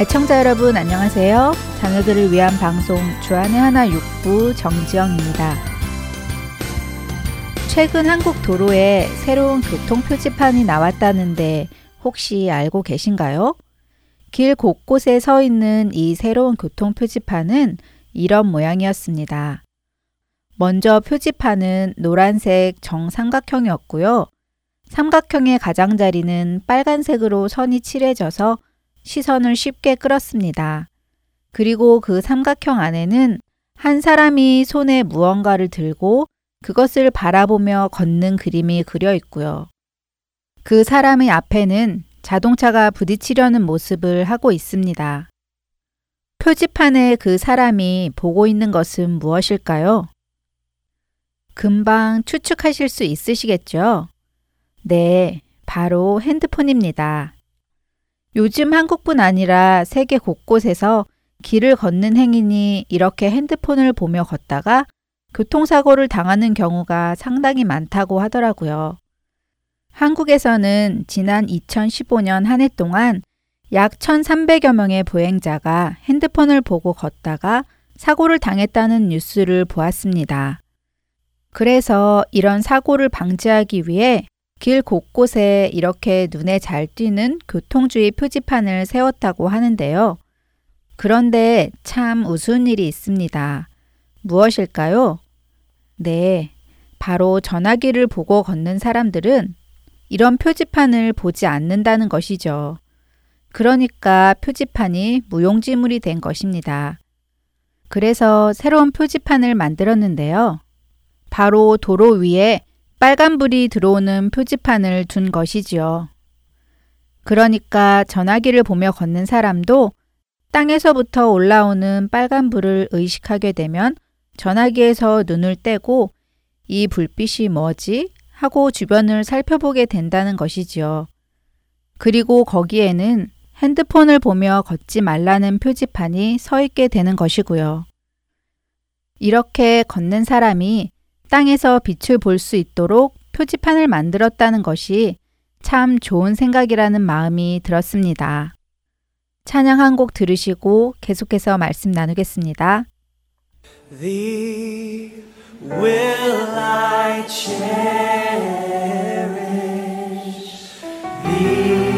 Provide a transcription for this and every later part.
애청자 여러분 안녕하세요. 자녀들을 위한 방송 주안의 하나 육부 정지영입니다. 최근 한국 도로에 새로운 교통 표지판이 나왔다는데 혹시 알고 계신가요? 길 곳곳에 서 있는 이 새로운 교통 표지판은 이런 모양이었습니다. 먼저 표지판은 노란색 정삼각형이었고요. 삼각형의 가장자리는 빨간색으로 선이 칠해져서 시선을 쉽게 끌었습니다. 그리고 그 삼각형 안에는 한 사람이 손에 무언가를 들고 그것을 바라보며 걷는 그림이 그려 있고요. 그 사람의 앞에는 자동차가 부딪히려는 모습을 하고 있습니다. 표지판에 그 사람이 보고 있는 것은 무엇일까요? 금방 추측하실 수 있으시겠죠? 네, 바로 핸드폰입니다. 요즘 한국뿐 아니라 세계 곳곳에서 길을 걷는 행인이 이렇게 핸드폰을 보며 걷다가 교통사고를 당하는 경우가 상당히 많다고 하더라고요. 한국에서는 지난 2015년 한 해 동안 약 1,300여 명의 보행자가 핸드폰을 보고 걷다가 사고를 당했다는 뉴스를 보았습니다. 그래서 이런 사고를 방지하기 위해 길 곳곳에 이렇게 눈에 잘 띄는 교통주의 표지판을 세웠다고 하는데요. 그런데 참 우스운 일이 있습니다. 무엇일까요? 네, 바로 전화기를 보고 걷는 사람들은 이런 표지판을 보지 않는다는 것이죠. 그러니까 표지판이 무용지물이 된 것입니다. 그래서 새로운 표지판을 만들었는데요. 바로 도로 위에 빨간불이 들어오는 표지판을 둔 것이지요. 그러니까 전화기를 보며 걷는 사람도 땅에서부터 올라오는 빨간불을 의식하게 되면 전화기에서 눈을 떼고 이 불빛이 뭐지? 하고 주변을 살펴보게 된다는 것이지요. 그리고 거기에는 핸드폰을 보며 걷지 말라는 표지판이 서 있게 되는 것이고요. 이렇게 걷는 사람이 땅에서 빛을 볼 수 있도록 표지판을 만들었다는 것이 참 좋은 생각이라는 마음이 들었습니다. 찬양 한 곡 들으시고 계속해서 말씀 나누겠습니다. Thee will I cherish. Thee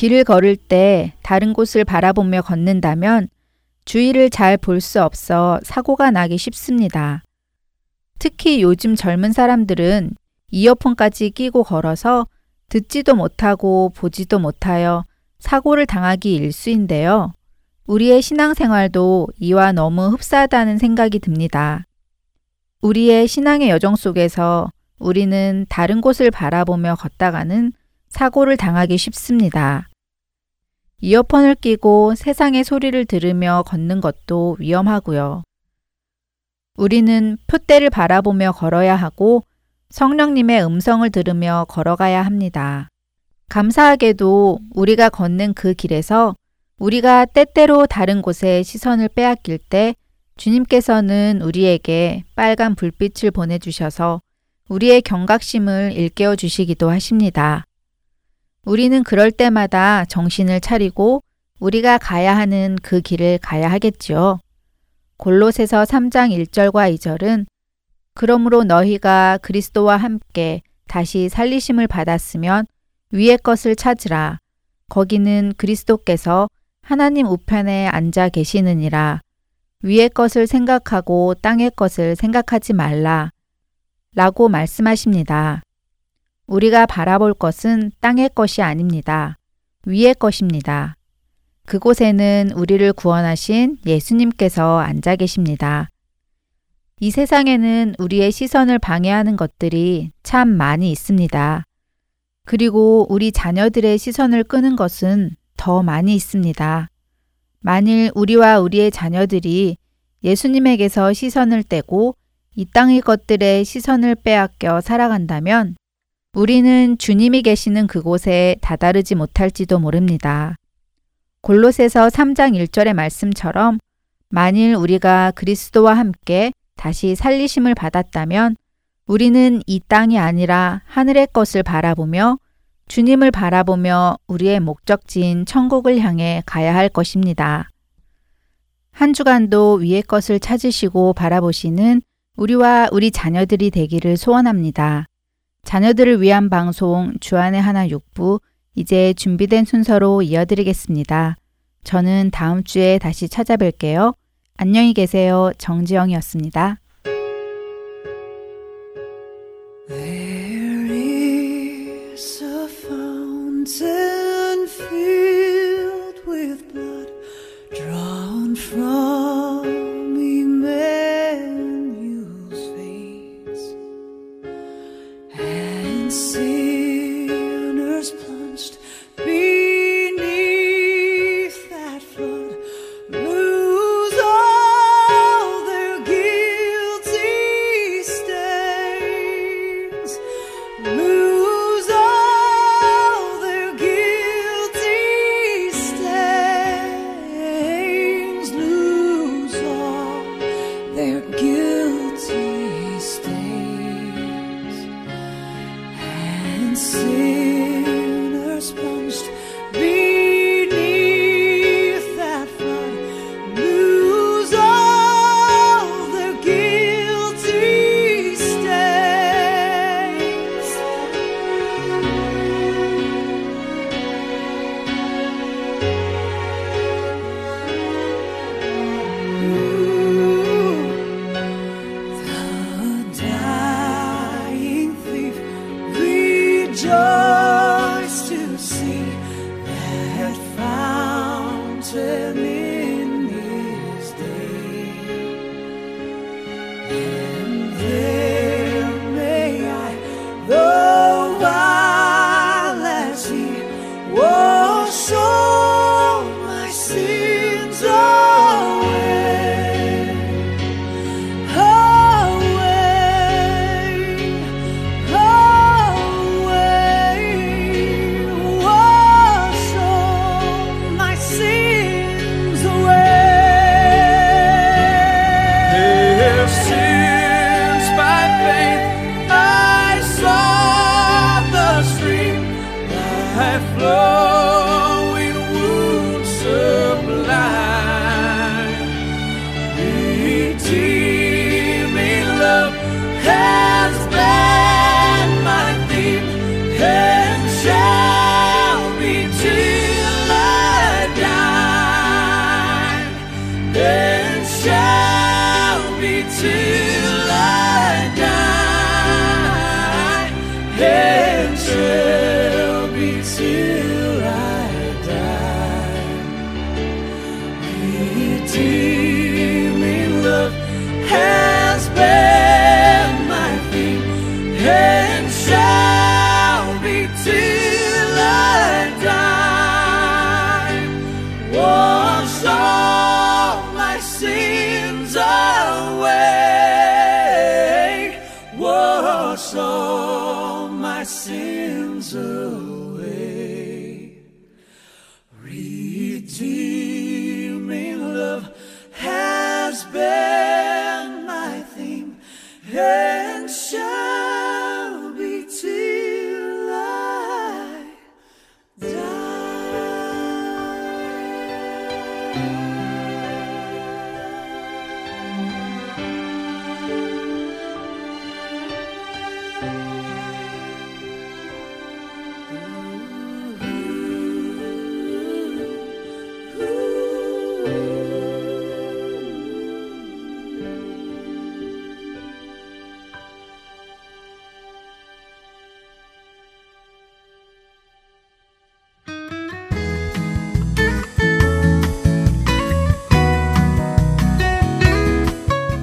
길을 걸을 때 다른 곳을 바라보며 걷는다면 주위를 잘 볼 수 없어 사고가 나기 쉽습니다. 특히 요즘 젊은 사람들은 이어폰까지 끼고 걸어서 듣지도 못하고 보지도 못하여 사고를 당하기 일수인데요. 우리의 신앙생활도 이와 너무 흡사하다는 생각이 듭니다. 우리의 신앙의 여정 속에서 우리는 다른 곳을 바라보며 걷다가는 사고를 당하기 쉽습니다. 이어폰을 끼고 세상의 소리를 들으며 걷는 것도 위험하고요. 우리는 표대를 바라보며 걸어야 하고 성령님의 음성을 들으며 걸어가야 합니다. 감사하게도 우리가 걷는 그 길에서 우리가 때때로 다른 곳에 시선을 빼앗길 때 주님께서는 우리에게 빨간 불빛을 보내주셔서 우리의 경각심을 일깨워 주시기도 하십니다. 우리는 그럴 때마다 정신을 차리고 우리가 가야 하는 그 길을 가야 하겠지요. 골로새서 3장 1절과 2절은 그러므로 너희가 그리스도와 함께 다시 살리심을 받았으면 위의 것을 찾으라. 거기는 그리스도께서 하나님 우편에 앉아 계시느니라. 위의 것을 생각하고 땅의 것을 생각하지 말라. 라고 말씀하십니다. 우리가 바라볼 것은 땅의 것이 아닙니다. 위의 것입니다. 그곳에는 우리를 구원하신 예수님께서 앉아 계십니다. 이 세상에는 우리의 시선을 방해하는 것들이 참 많이 있습니다. 그리고 우리 자녀들의 시선을 끄는 것은 더 많이 있습니다. 만일 우리와 우리의 자녀들이 예수님에게서 시선을 떼고 이 땅의 것들의 시선을 빼앗겨 살아간다면 우리는 주님이 계시는 그곳에 다다르지 못할지도 모릅니다. 골로새서 3장 1절의 말씀처럼 만일 우리가 그리스도와 함께 다시 살리심을 받았다면 우리는 이 땅이 아니라 하늘의 것을 바라보며 주님을 바라보며 우리의 목적지인 천국을 향해 가야 할 것입니다. 한 주간도 위의 것을 찾으시고 바라보시는 우리와 우리 자녀들이 되기를 소원합니다. 자녀들을 위한 방송 주안의 하나 육부 이제 준비된 순서로 이어드리겠습니다. 저는 다음 주에 다시 찾아뵐게요. 안녕히 계세요. 정지영이었습니다.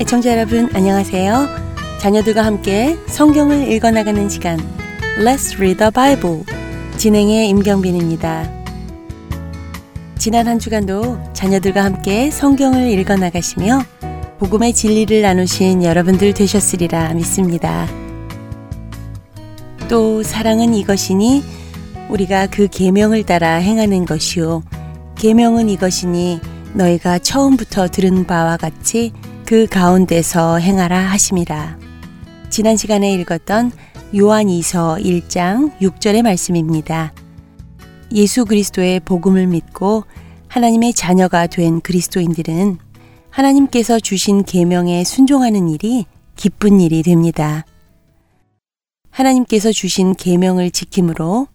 애청자 여러분 안녕하세요. 자녀들과 함께 성경을 읽어나가는 시간 Let's Read the Bible 진행의 임경빈입니다. 지난 한 주간도 자녀들과 함께 성경을 읽어나가시며 복음의 진리를 나누신 여러분들 되셨으리라 믿습니다. 또 사랑은 이것이니 우리가 그 계명을 따라 행하는 것이요 계명은 이것이니 너희가 처음부터 들은 바와 같이 그 가운데서 행하라 하심이라. 지난 시간에 읽었던 요한 2서 1장 6절의 말씀입니다. 예수 그리스도의 복음을 믿고 하나님의 자녀가 된 그리스도인들은 하나님께서 주신 계명에 순종하는 일이 기쁜 일이 됩니다. 하나님께서 주신 계명을 지킴으로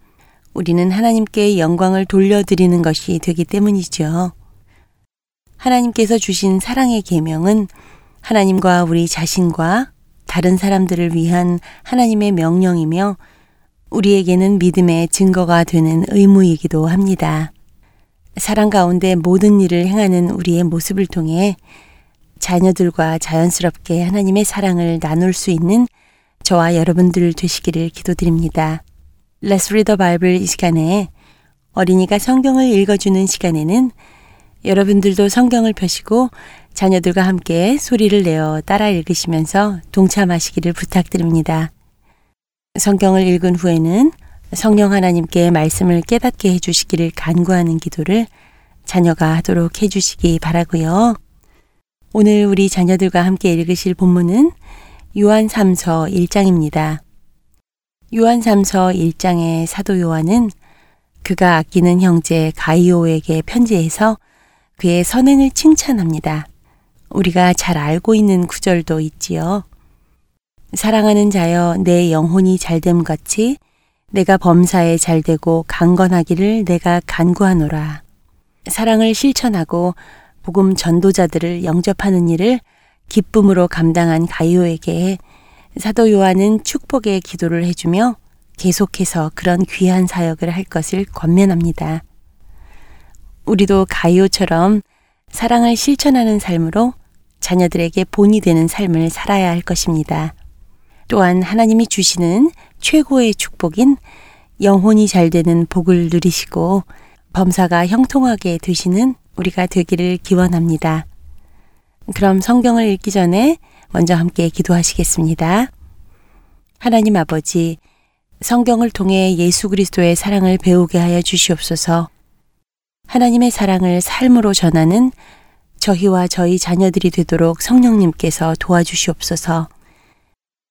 우리는 하나님께 영광을 돌려드리는 것이 되기 때문이죠. 하나님께서 주신 사랑의 계명은 하나님과 우리 자신과 다른 사람들을 위한 하나님의 명령이며 우리에게는 믿음의 증거가 되는 의무이기도 합니다. 사랑 가운데 모든 일을 행하는 우리의 모습을 통해 자녀들과 자연스럽게 하나님의 사랑을 나눌 수 있는 저와 여러분들 되시기를 기도드립니다. Let's Read the Bible 이 시간에 어린이가 성경을 읽어주는 시간에는 여러분들도 성경을 펴시고 자녀들과 함께 소리를 내어 따라 읽으시면서 동참하시기를 부탁드립니다. 성경을 읽은 후에는 성령 하나님께 말씀을 깨닫게 해주시기를 간구하는 기도를 자녀가 하도록 해주시기 바라고요. 오늘 우리 자녀들과 함께 읽으실 본문은 요한 3서 1장입니다. 요한 3서 1장의 사도 요한은 그가 아끼는 형제 가이오에게 편지해서 그의 선행을 칭찬합니다. 우리가 잘 알고 있는 구절도 있지요. 사랑하는 자여 내 영혼이 잘됨 같이 내가 범사에 잘되고 강건하기를 내가 간구하노라. 사랑을 실천하고 복음 전도자들을 영접하는 일을 기쁨으로 감당한 가이오에게 사도 요한은 축복의 기도를 해주며 계속해서 그런 귀한 사역을 할 것을 권면합니다. 우리도 가이오처럼 사랑을 실천하는 삶으로 자녀들에게 본이 되는 삶을 살아야 할 것입니다. 또한 하나님이 주시는 최고의 축복인 영혼이 잘 되는 복을 누리시고 범사가 형통하게 되시는 우리가 되기를 기원합니다. 그럼 성경을 읽기 전에 먼저 함께 기도하시겠습니다. 하나님 아버지, 성경을 통해 예수 그리스도의 사랑을 배우게 하여 주시옵소서. 하나님의 사랑을 삶으로 전하는 저희와 저희 자녀들이 되도록 성령님께서 도와주시옵소서.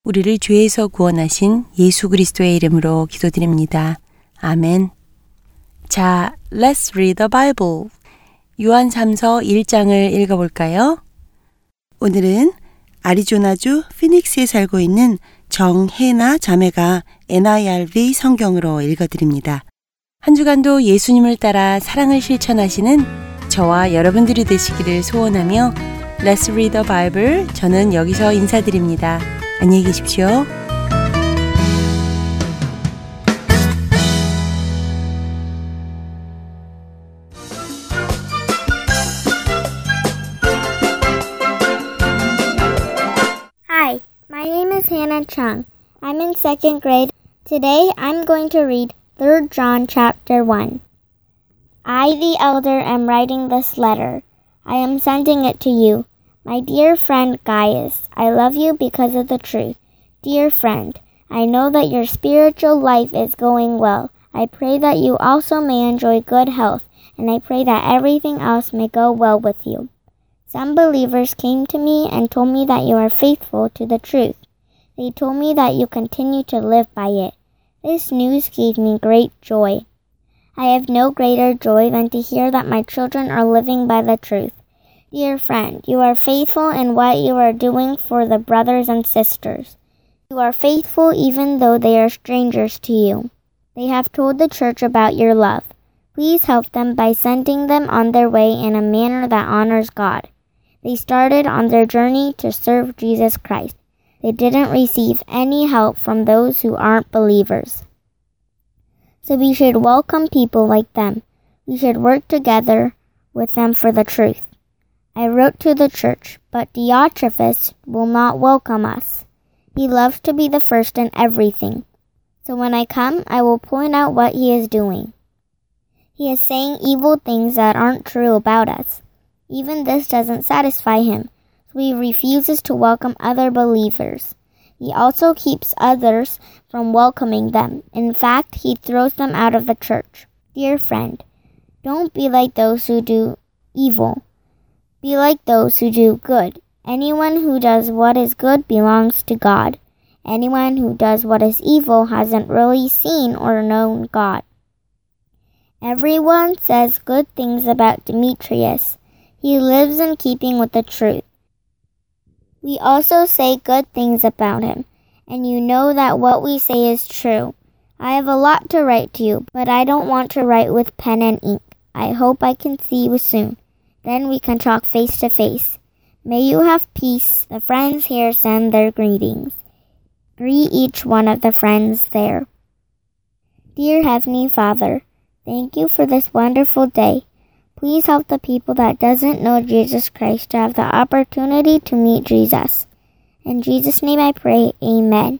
우리를 죄에서 구원하신 예수 그리스도의 이름으로 기도드립니다. 아멘. 자, let's read the Bible. 요한 3서 1장을 읽어볼까요? 오늘은 아리조나주 피닉스에 살고 있는 정혜나 자매가 NIRV 성경으로 읽어드립니다. 한 주간도 예수님을 따라 사랑을 실천하시는 저와 여러분들이 되시기를 소원하며 Let's Read the Bible 저는 여기서 인사드립니다. 안녕히 계십시오. Hi, my name is Hannah Chung. I'm in second grade. Today I'm going to read 3 John chapter 1. I, the elder, am writing this letter. I am sending it to you. My dear friend Gaius, I love you because of the truth. Dear friend, I know that your spiritual life is going well. I pray that you also may enjoy good health, and I pray that everything else may go well with you. Some believers came to me and told me that you are faithful to the truth. They told me that you continue to live by it. This news gave me great joy. I have no greater joy than to hear that my children are living by the truth. Dear friend, you are faithful in what you are doing for the brothers and sisters. You are faithful even though they are strangers to you. They have told the church about your love. Please help them by sending them on their way in a manner that honors God. They started on their journey to serve Jesus Christ. They didn't receive any help from those who aren't believers. So we should welcome people like them. We should work together with them for the truth. I wrote to the church, but Diotrephes will not welcome us. He loves to be the first in everything. So when I come, I will point out what he is doing. He is saying evil things that aren't true about us. Even this doesn't satisfy him, so he refuses to welcome other believers. He also keeps others from welcoming them. In fact, he throws them out of the church. Dear friend, don't be like those who do evil. Be like those who do good. Anyone who does what is good belongs to God. Anyone who does what is evil hasn't really seen or known God. Everyone says good things about Demetrius. He lives in keeping with the truth. We also say good things about him, and you know that what we say is true. I have a lot to write to you, but I don't want to write with pen and ink. I hope I can see you soon. Then we can talk face to face. May you have peace. The friends here send their greetings. Greet each one of the friends there. Dear Heavenly Father, thank you for this wonderful day. Please help the people that doesn't know Jesus Christ to have the opportunity to meet Jesus. In Jesus' name I pray, amen.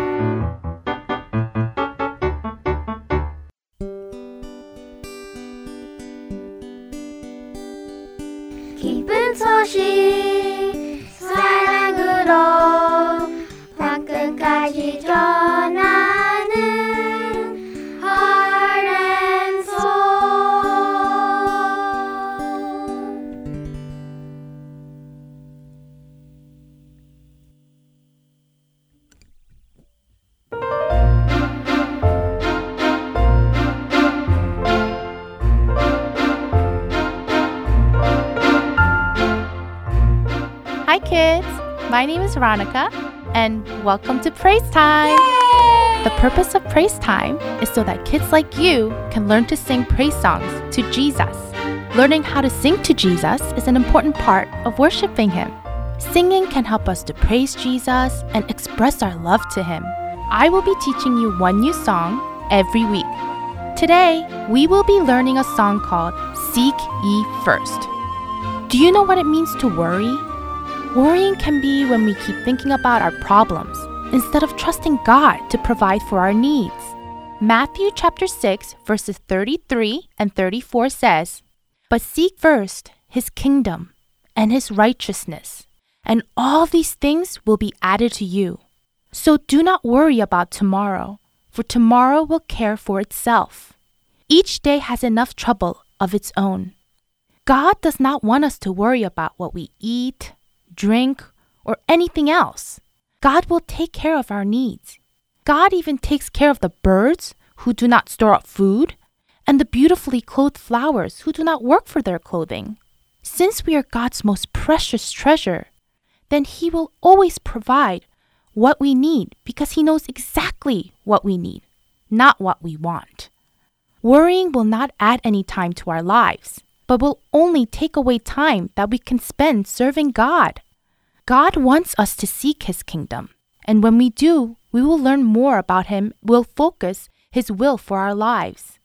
My name is Veronica, and welcome to Praise Time! Yay! The purpose of Praise Time is so that kids like you can learn to sing praise songs to Jesus. Learning how to sing to Jesus is an important part of worshiping Him. Singing can help us to praise Jesus and express our love to Him. I will be teaching you one new song every week. Today, we will be learning a song called Seek Ye First. Do you know what it means to worry? Worrying can be when we keep thinking about our problems instead of trusting God to provide for our needs. Matthew chapter 6 verses 33 and 34 says, "But seek first his kingdom and his righteousness, and all these things will be added to you. So do not worry about tomorrow, for tomorrow will care for itself. Each day has enough trouble of its own." God does not want us to worry about what we eat, drink, or anything else. God will take care of our needs. God even takes care of the birds who do not store up food and the beautifully clothed flowers who do not work for their clothing. Since we are God's most precious treasure, then He will always provide what we need because He knows exactly what we need, not what we want. Worrying will not add any time to our lives, but will only take away time that we can spend serving God. God wants us to seek His kingdom, and when we do, we will learn more about Him, will focus His will for our lives.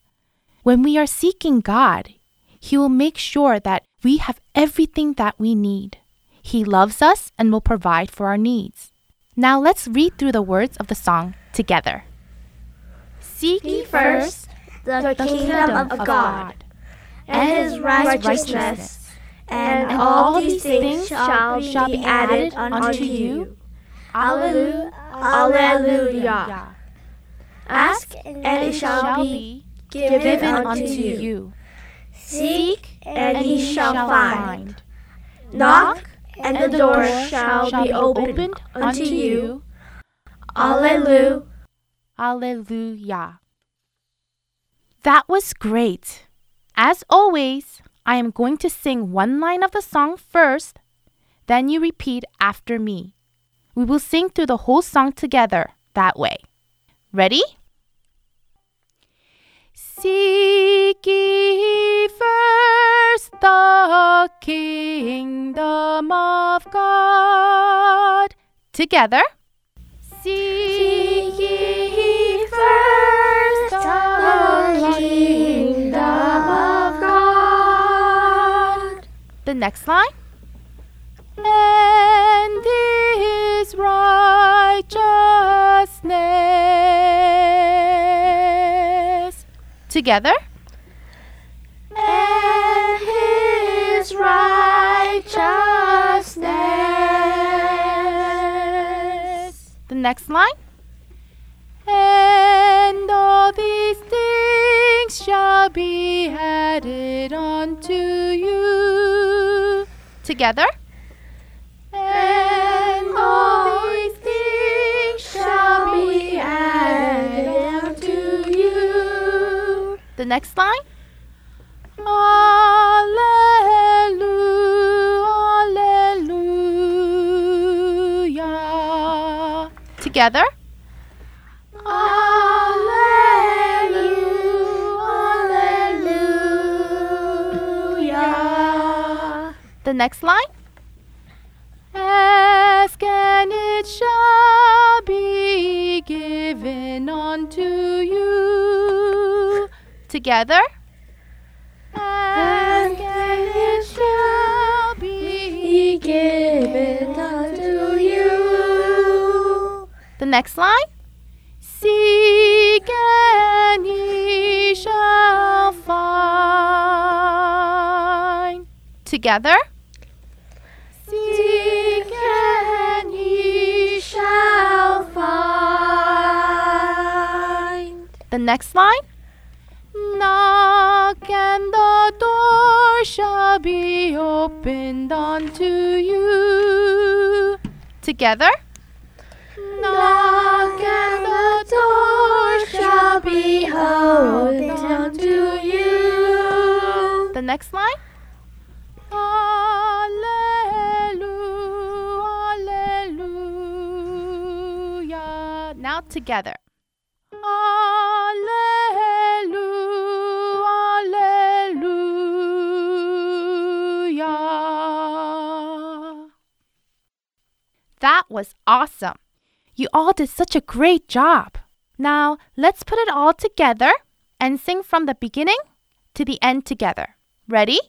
When we are seeking God, He will make sure that we have everything that we need. He loves us and will provide for our needs. Now let's read through the words of the song together. Seek ye first the, kingdom of God and his righteousness, and all these things shall be added unto you. Alleluia. Alleluia. Ask, and it shall be given unto you. Seek, and ye shall find. Knock, and the door shall be opened unto you. Alleluia. Alleluia. That was great. As always, I am going to sing one line of the song first, then you repeat after me. We will sing through the whole song together that way. Ready? Seek ye first the kingdom of God. Together. Seek ye first The next line. And his righteousness. Together. And his righteousness. The next line. And all these things shall be added unto you. Together. And all these things shall be added unto you. The next line. The next line. Ask and it shall be given unto you. Together. Ask and it shall be given unto you. The next line. Seek and ye shall find. Together. Next line. Knock and the door shall be opened unto you. Together. Knock and the door shall be opened unto you. The next line. Alleluia. Now together. That was awesome. You all did such a great job. Now, let's put it all together and sing from the beginning to the end together. Ready?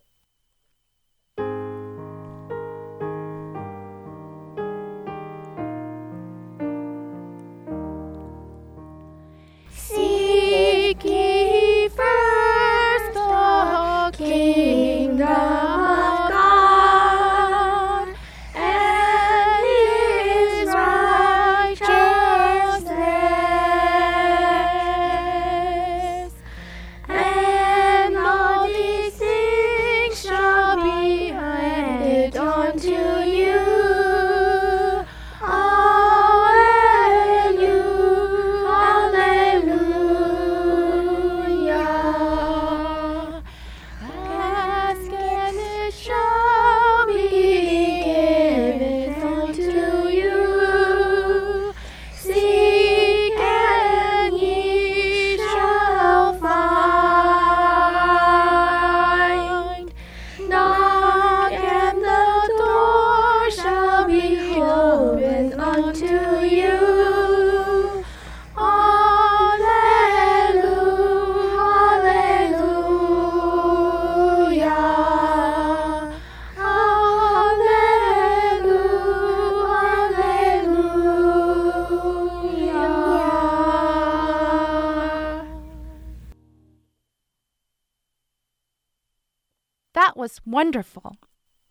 Wonderful.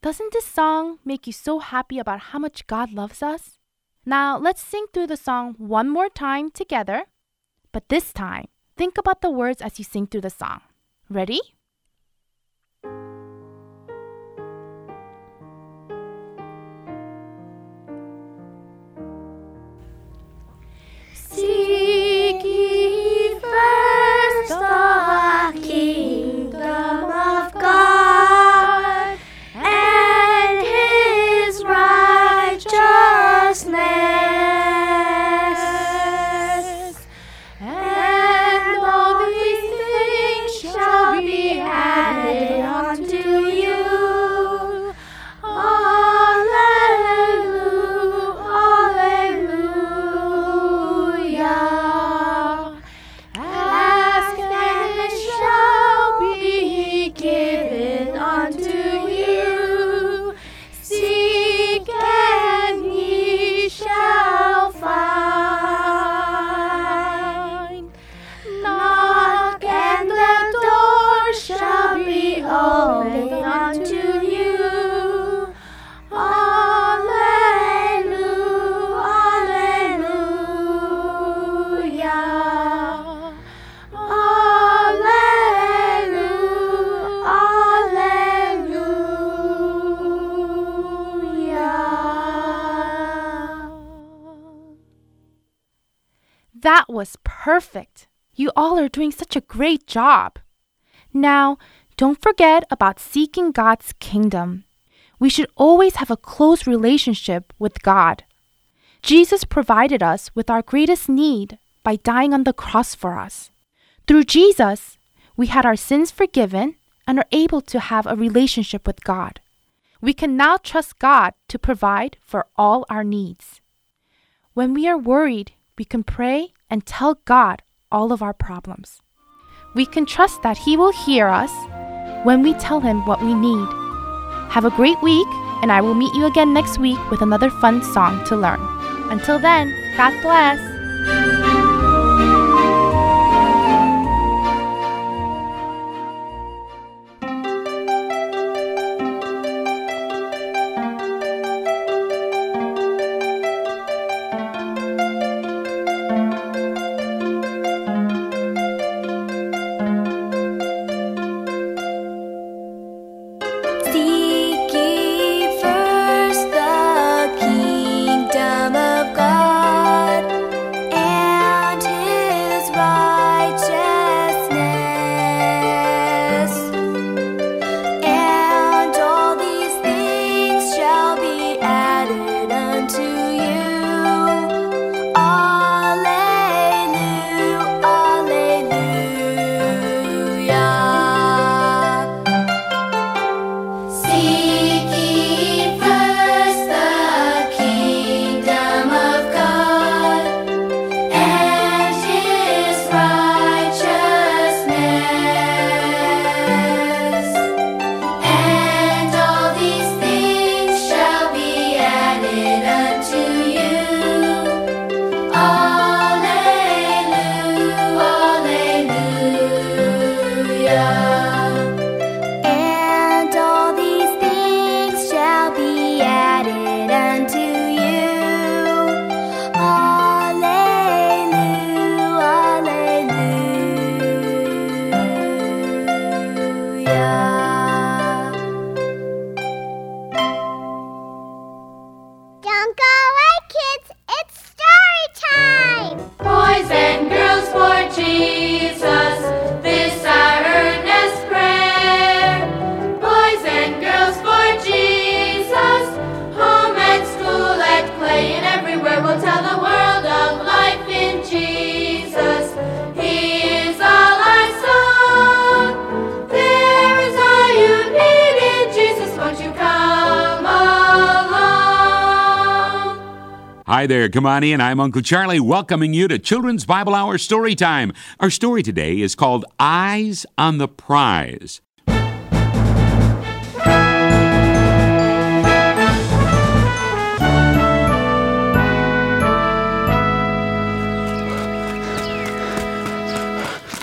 Doesn't this song make you so happy about how much God loves us? Now let's sing through the song one more time together. But this time, think about the words as you sing through the song. Ready? Job. Now, don't forget about seeking God's kingdom. We should always have a close relationship with God. Jesus provided us with our greatest need by dying on the cross for us. Through Jesus, we had our sins forgiven and are able to have a relationship with God. We can now trust God to provide for all our needs. When we are worried, we can pray and tell God all of our problems. We can trust that He will hear us when we tell Him what we need. Have a great week, and I will meet you again next week with another fun song to learn. Until then, God bless. Come on in. I'm Uncle Charlie, welcoming you to Children's Bible Hour Story Time. Our story today is called Eyes on the Prize.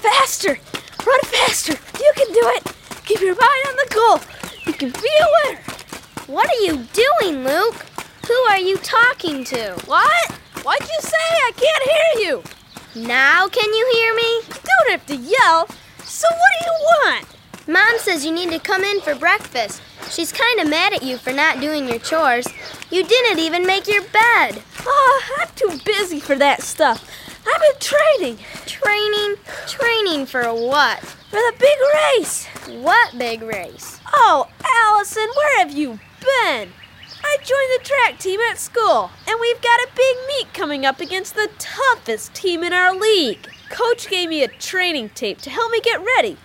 Faster! Run faster! You can do it! Keep your mind on the goal! You can be a winner! What are you doing, Luke? Who are you talking to? What? What'd you say? I can't hear you! Now can you hear me? You don't have to yell! So what do you want? Mom says you need to come in for breakfast. She's kind of mad at you for not doing your chores. You didn't even make your bed. Oh, I'm too busy for that stuff. I've been training. Training? Training for what? For the big race. What big race? Oh, Allison, where have you been? I joined the track team at school, and we've got a big meet coming up against the toughest team in our league. Coach gave me a training tape to help me get ready.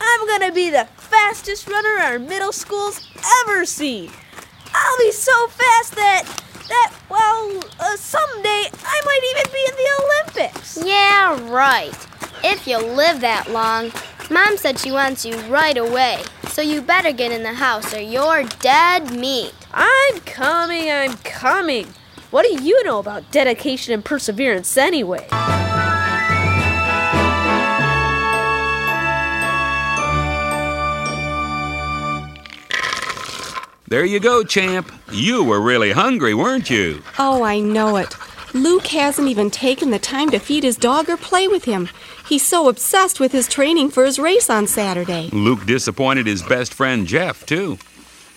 I'm gonna be the fastest runner our middle school's ever seen. I'll be so fast that that well, uh, someday I might even be in the Olympics. Yeah, right. If you live that long, Mom said she wants you right away. So you better get in the house or you're dead meat. I'm coming, I'm coming. What do you know about dedication and perseverance anyway? There you go, champ. You were really hungry, weren't you? Oh, I know it. Luke hasn't even taken the time to feed his dog or play with him. He's so obsessed with his training for his race on Saturday. Luke disappointed his best friend Jeff, too.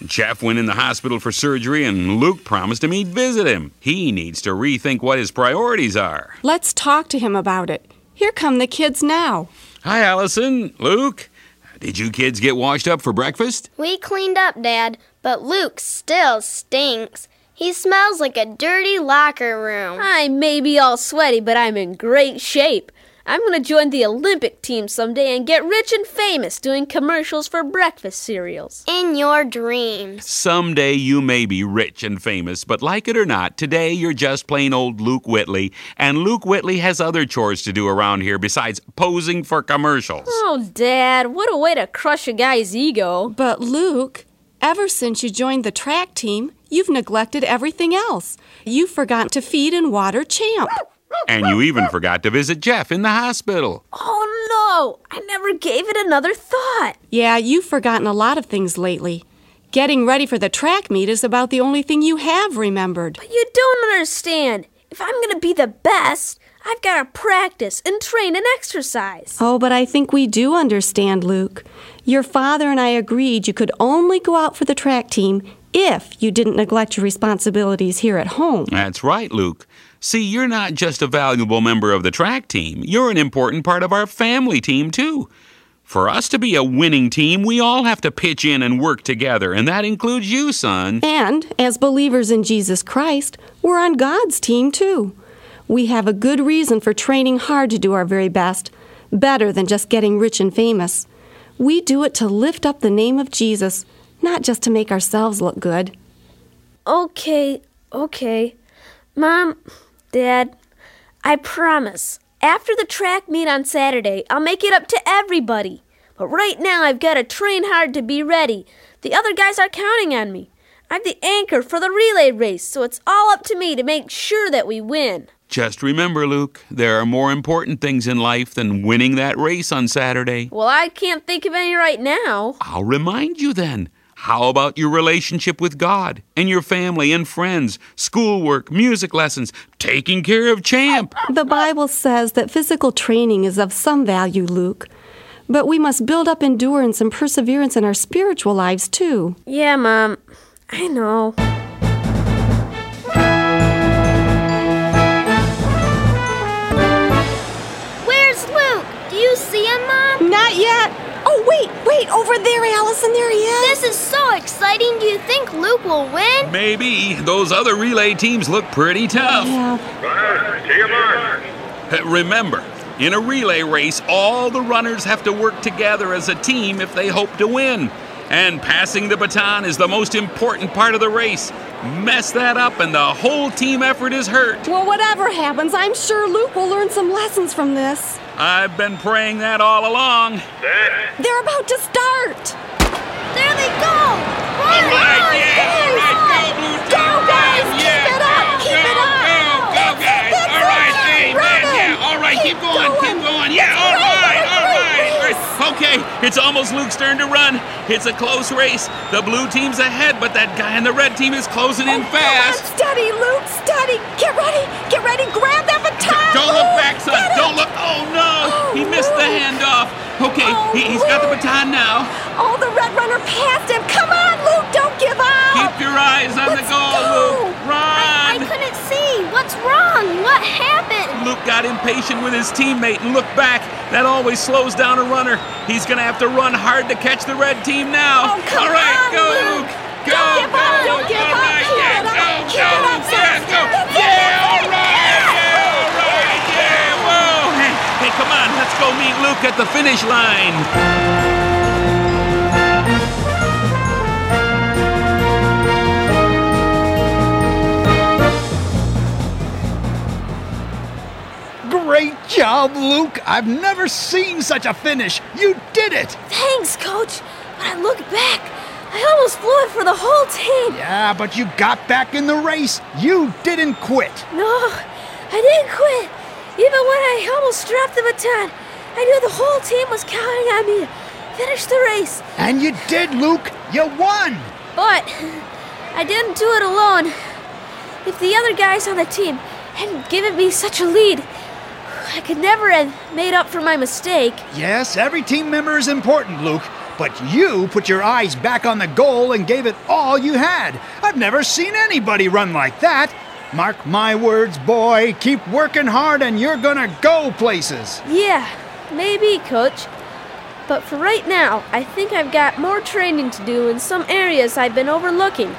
Jeff went in the hospital for surgery, and Luke promised him he'd visit him. He needs to rethink what his priorities are. Let's talk to him about it. Here come the kids now. Hi, Allison. Luke. Did you kids get washed up for breakfast? We cleaned up, Dad, but Luke still stinks. He smells like a dirty locker room. I may be all sweaty, but I'm in great shape. I'm going to join the Olympic team someday and get rich and famous doing commercials for breakfast cereals. In your dreams. Someday you may be rich and famous, but like it or not, today you're just plain old Luke Whitley, and Luke Whitley has other chores to do around here besides posing for commercials. Oh, Dad, what a way to crush a guy's ego. But, Luke, ever since you joined the track team, you've neglected everything else. You forgot to feed and water Champ. And you even forgot to visit Jeff in the hospital. Oh no, I never gave it another thought. Yeah, you've forgotten a lot of things lately. Getting ready for the track meet is about the only thing you have remembered. But you don't understand. If I'm going to be the best, I've got to practice and train and exercise. Oh, but I think we do understand, Luke. Your father and I agreed you could only go out for the track team if you didn't neglect your responsibilities here at home. That's right, Luke. See, you're not just a valuable member of the track team, you're an important part of our family team, too. For us to be a winning team, we all have to pitch in and work together, and that includes you, son. And as believers in Jesus Christ, we're on God's team, too. We have a good reason for training hard to do our very best, better than just getting rich and famous. We do it to lift up the name of Jesus, not just to make ourselves look good. Okay, okay. Mom, Dad, I promise. After the track meet on Saturday, I'll make it up to everybody. But right now, I've got to train hard to be ready. The other guys are counting on me. I'm the anchor for the relay race, so it's all up to me to make sure that we win. Just remember, Luke, there are more important things in life than winning that race on Saturday. Well, I can't think of any right now. I'll remind you then. How about your relationship with God and your family and friends, schoolwork, music lessons, taking care of Champ? The Bible says that physical training is of some value, Luke. But we must build up endurance and perseverance in our spiritual lives, too. Yeah, Mom. I know. Wait, wait, over there, Allison, there he is. This is so exciting. Do you think Luke will win? Maybe. Those other relay teams look pretty tough. Yeah. Uh, Remember, in a relay race, all the runners have to work together as a team if they hope to win. And passing the baton is the most important part of the race. Mess that up, and the whole team effort is hurt. Well, whatever happens, I'm sure Luke will learn some lessons from this. I've been praying that all along. They're about to start. There they go! All right, yeah, all right, go, Blue Team. Go, guys, run, keep yeah, it up, go, keep go, it up. Go, go, guys. That's All right, hey, man, yeah, all right, keep, Keep going, going. keep going. Yeah, all right, Okay, it's almost Luke's turn to run. It's a close race. The blue team's ahead, but that guy in the red team is closing in oh, Come on, fast. steady, Luke, steady. Get ready, get ready. Grab that baton. Don't look back, son. Don't look. Oh no! Oh, he missed the handoff. Okay, Oh, he, he's got the baton now. Oh, the red runner passed him. Come on, Luke, don't give up. Keep your eyes on the Let's goal, go. Luke. I Run! couldn't see. What's wrong? What happened? Luke got impatient with his teammate and looked back. That always slows down a runner. He's gonna have to run hard to catch the red team now. Oh, come All right, on, go, Luke. Luke. Go, Don't give go. up, don't give all up. right, yeah, go, go. yeah, go. Yeah, all right, yeah, all right, yeah. Whoa. Hey, hey, come on, let's go meet Luke at the finish line. Great job, Luke. I've never seen such a finish. You did it. Thanks, Coach. When I look back, I almost blew it for the whole team. Yeah, but you got back in the race. You didn't quit. No, I didn't quit. Even when I almost dropped the baton, I knew the whole team was counting on me to finish the race. And you did, Luke. You won. But I didn't do it alone. If the other guys on the team hadn't given me such a lead, I could never have made up for my mistake. Yes, every team member is important, Luke. But you put your eyes back on the goal and gave it all you had. I've never seen anybody run like that. Mark my words, boy. Keep working hard and you're gonna go places. Yeah, maybe, Coach. But for right now, I think I've got more training to do in some areas I've been overlooking.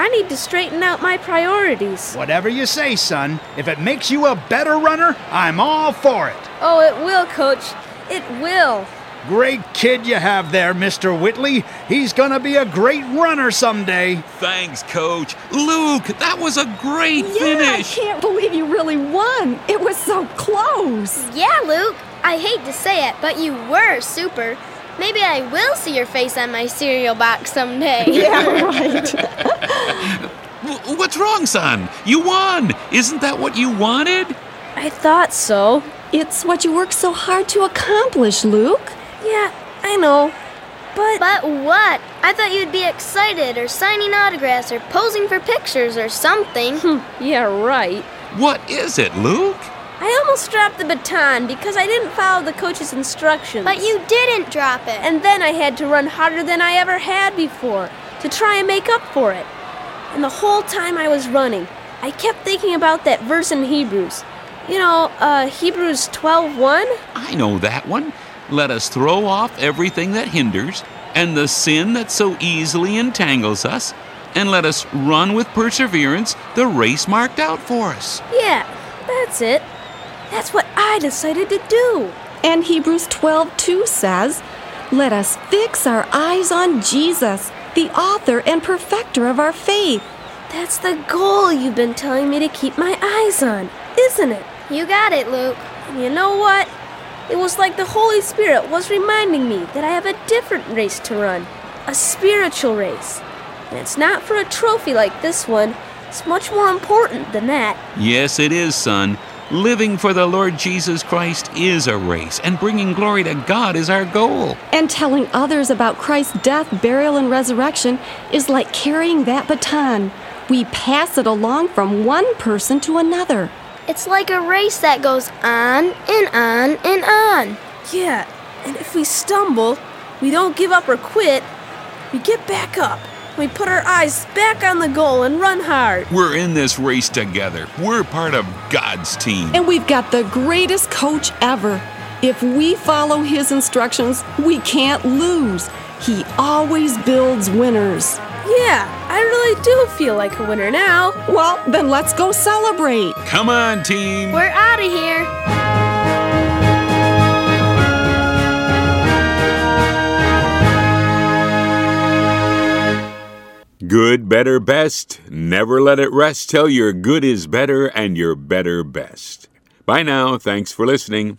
I need to straighten out my priorities. Whatever you say, son. If it makes you a better runner, I'm all for it. Oh, it will, Coach. It will. Great kid you have there, Mr. Whitley. He's gonna be a great runner someday. Thanks, Coach. Luke, that was a great Yeah, I can't believe you really won. It was so close. Yeah, Luke. I hate to say it, but you were super. Maybe I will see your face on my cereal box someday. Yeah, right. What's wrong, son? You won. Isn't that what you wanted? I thought so. it's what you worked so hard to accomplish, Luke. Yeah, I know. But, But what? I thought you'd be excited or signing autographs or posing for pictures or something. Hmm, yeah, right. What is it, Luke? I almost dropped the baton because I didn't follow the coach's instructions. but you didn't drop it. And then I had to run harder than I ever had before to try and make up for it. And the whole time I was running, I kept thinking about that verse in Hebrews. You know, uh, Hebrews 12:1. I know that one. Let us throw off everything that hinders and the sin that so easily entangles us, and let us run with perseverance the race marked out for us. Yeah, that's it. That's what I decided to do. And Hebrews 12 2 says, Let us fix our eyes on Jesus, the author and perfecter of our faith. That's the goal you've been telling me to keep my eyes on, isn't it? You got it, Luke. And you know what? It was like the Holy Spirit was reminding me that I have a different race to run a spiritual race. And it's not for a trophy like this one, it's much more important than that. Yes, it is, son. Living for the Lord Jesus Christ is a race, and bringing glory to God is our goal. And telling others about Christ's death, burial, and resurrection is like carrying that baton. We pass it along from one person to another. It's like a race that goes on and on and on. Yeah, and if we stumble, we don't give up or quit, we get back up. We put our eyes back on the goal and run hard. We're in this race together. We're part of God's team. And we've got the greatest coach ever. If we follow his instructions, we can't lose. He always builds winners. Yeah, I really do feel like a winner now. Well, then let's go celebrate. Come on, team. We're out of here. Good, better, best. Never let it rest till your good is better and your better best. Bye now. Thanks for listening.